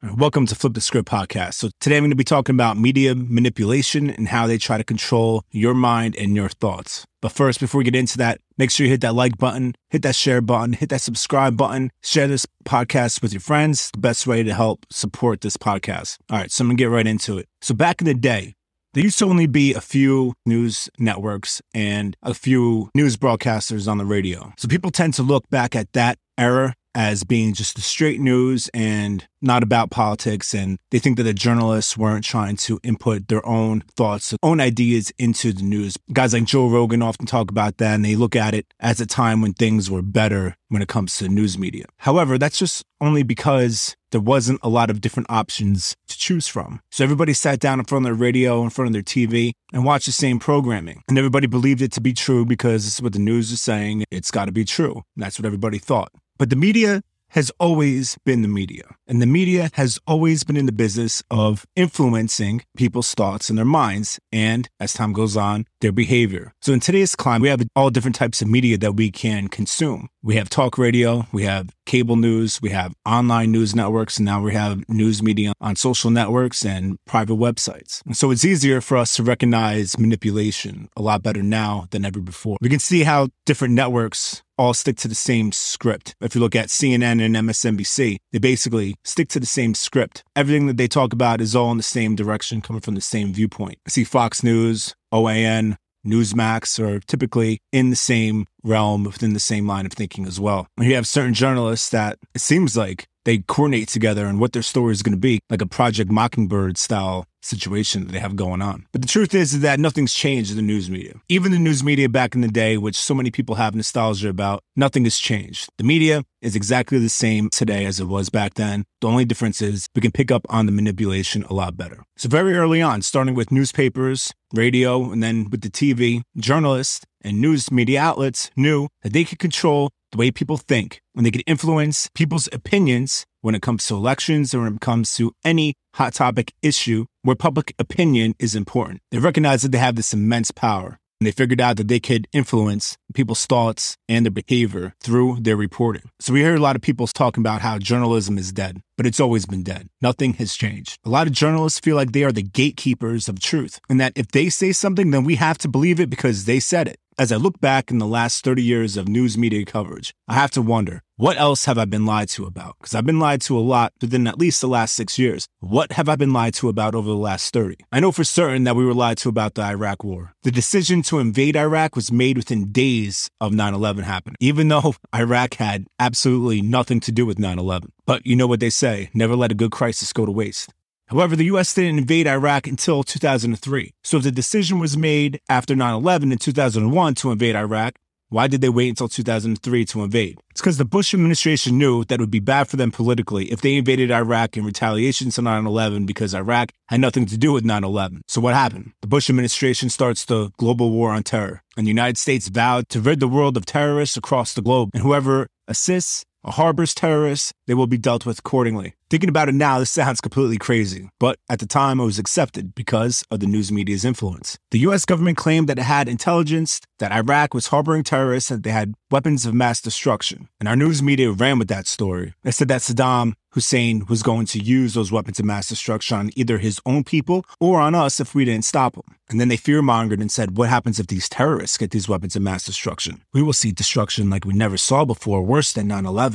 Welcome to Flip the Script podcast. So, today I'm going to be talking about media manipulation and how they try to control your mind and your thoughts. But first, before we get into that, make sure you hit that like button, hit that share button, hit that subscribe button, share this podcast with your friends. The best way to help support this podcast. All right, so I'm going to get right into it. So, back in the day, there used to only be a few news networks and a few news broadcasters on the radio. So people tend to look back at that era as being just the straight news and not about politics. And they think that the journalists weren't trying to input their own thoughts, own ideas into the news. Guys like Joe Rogan often talk about that and they look at it as a time when things were better when it comes to news media. However, that's just only because there wasn't a lot of different options to choose from. So everybody sat down in front of their radio, in front of their TV, and watched the same programming. And everybody believed it to be true because this is what the news is saying. It's got to be true. And that's what everybody thought. But the media has always been the media. And the media has always been in the business of influencing people's thoughts and their minds, and as time goes on, their behavior. So in today's climate, we have all different types of media that we can consume. We have talk radio, we have cable news, we have online news networks, and now we have news media on social networks and private websites. And so it's easier for us to recognize manipulation a lot better now than ever before. We can see how different networks all stick to the same script. If you look at CNN and MSNBC, they basically stick to the same script. Everything that they talk about is all in the same direction, coming from the same viewpoint. I see Fox News, OAN, Newsmax are typically in the same realm within the same line of thinking as well. And you have certain journalists that it seems like they coordinate together and what their story is going to be, like a Project Mockingbird style situation that they have going on. But the truth is, is that nothing's changed in the news media. Even the news media back in the day, which so many people have nostalgia about, nothing has changed. The media is exactly the same today as it was back then. The only difference is we can pick up on the manipulation a lot better. So very early on, starting with newspapers, radio, and then with the TV, journalists and news media outlets knew that they could control the way people think and they could influence people's opinions when it comes to elections or when it comes to any hot topic issue where public opinion is important. They recognize that they have this immense power. And they figured out that they could influence people's thoughts and their behavior through their reporting. So we hear a lot of people talking about how journalism is dead, but it's always been dead. Nothing has changed. A lot of journalists feel like they are the gatekeepers of truth, and that if they say something, then we have to believe it because they said it. As I look back in the last 30 years of news media coverage, I have to wonder what else have I been lied to about? Because I've been lied to a lot within at least the last six years. What have I been lied to about over the last 30? I know for certain that we were lied to about the Iraq war. The decision to invade Iraq was made within days of 9 11 happening, even though Iraq had absolutely nothing to do with 9 11. But you know what they say never let a good crisis go to waste. However, the U.S. didn't invade Iraq until 2003. So if the decision was made after 9 11 in 2001 to invade Iraq, why did they wait until 2003 to invade? It's because the Bush administration knew that it would be bad for them politically if they invaded Iraq in retaliation to 9 11 because Iraq had nothing to do with 9 11. So what happened? The Bush administration starts the global war on terror, and the United States vowed to rid the world of terrorists across the globe, and whoever assists harbors terrorists, they will be dealt with accordingly. Thinking about it now, this sounds completely crazy, but at the time it was accepted because of the news media's influence. The US government claimed that it had intelligence that Iraq was harboring terrorists and they had weapons of mass destruction. And our news media ran with that story. They said that Saddam Hussein was going to use those weapons of mass destruction on either his own people or on us if we didn't stop him. And then they fearmongered and said, What happens if these terrorists get these weapons of mass destruction? We will see destruction like we never saw before, worse than 9 11.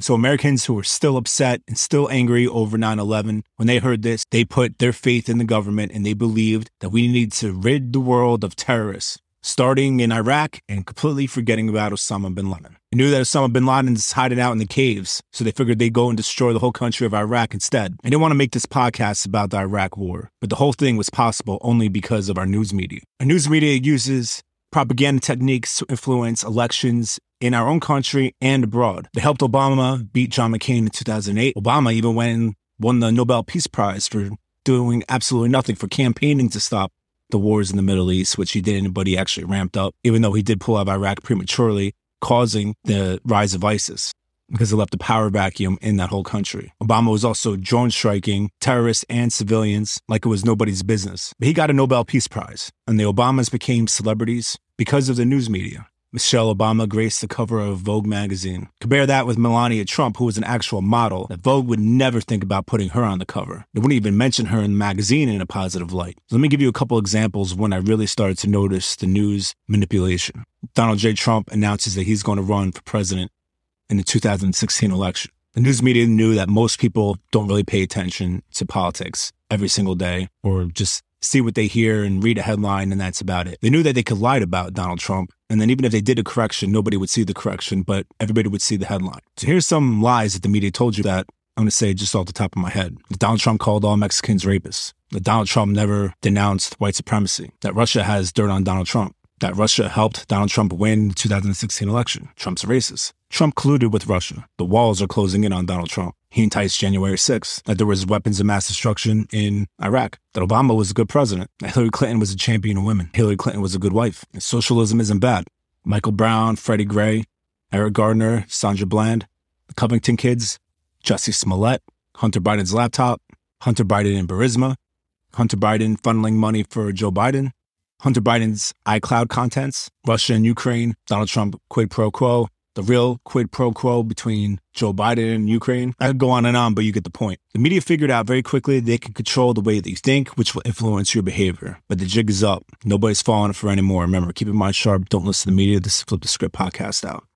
So Americans who were still upset and still angry over 9/11, when they heard this, they put their faith in the government and they believed that we need to rid the world of terrorists, starting in Iraq and completely forgetting about Osama bin Laden. They knew that Osama bin Laden is hiding out in the caves, so they figured they'd go and destroy the whole country of Iraq instead. I didn't want to make this podcast about the Iraq war, but the whole thing was possible only because of our news media. Our news media uses propaganda techniques to influence elections in our own country and abroad. They helped Obama beat John McCain in 2008. Obama even went and won the Nobel Peace Prize for doing absolutely nothing, for campaigning to stop the wars in the Middle East, which he didn't, but he actually ramped up, even though he did pull out of Iraq prematurely, causing the rise of ISIS because it left a power vacuum in that whole country. Obama was also drone striking terrorists and civilians like it was nobody's business. But he got a Nobel Peace Prize, and the Obamas became celebrities because of the news media. Michelle Obama graced the cover of Vogue magazine. Compare that with Melania Trump, who was an actual model that Vogue would never think about putting her on the cover. They wouldn't even mention her in the magazine in a positive light. So let me give you a couple examples when I really started to notice the news manipulation. Donald J. Trump announces that he's going to run for president in the 2016 election. The news media knew that most people don't really pay attention to politics every single day or just see what they hear and read a headline and that's about it. They knew that they could lie about Donald Trump. And then even if they did a correction, nobody would see the correction, but everybody would see the headline. So here's some lies that the media told you that I'm going to say just off the top of my head. That Donald Trump called all Mexicans rapists. That Donald Trump never denounced white supremacy. That Russia has dirt on Donald Trump that Russia helped Donald Trump win the 2016 election. Trump's racist. Trump colluded with Russia. The walls are closing in on Donald Trump. He enticed January 6th, that there was weapons of mass destruction in Iraq, that Obama was a good president, that Hillary Clinton was a champion of women, Hillary Clinton was a good wife, socialism isn't bad. Michael Brown, Freddie Gray, Eric Gardner, Sandra Bland, the Covington kids, Jussie Smollett, Hunter Biden's laptop, Hunter Biden and Burisma, Hunter Biden funneling money for Joe Biden, Hunter Biden's iCloud contents, Russia and Ukraine, Donald Trump quid pro quo, the real quid pro quo between Joe Biden and Ukraine. I could go on and on, but you get the point. The media figured out very quickly they can control the way that you think, which will influence your behavior. But the jig is up. Nobody's falling for anymore. Remember, keep your mind sharp. Don't listen to the media. This is Flip the Script podcast out.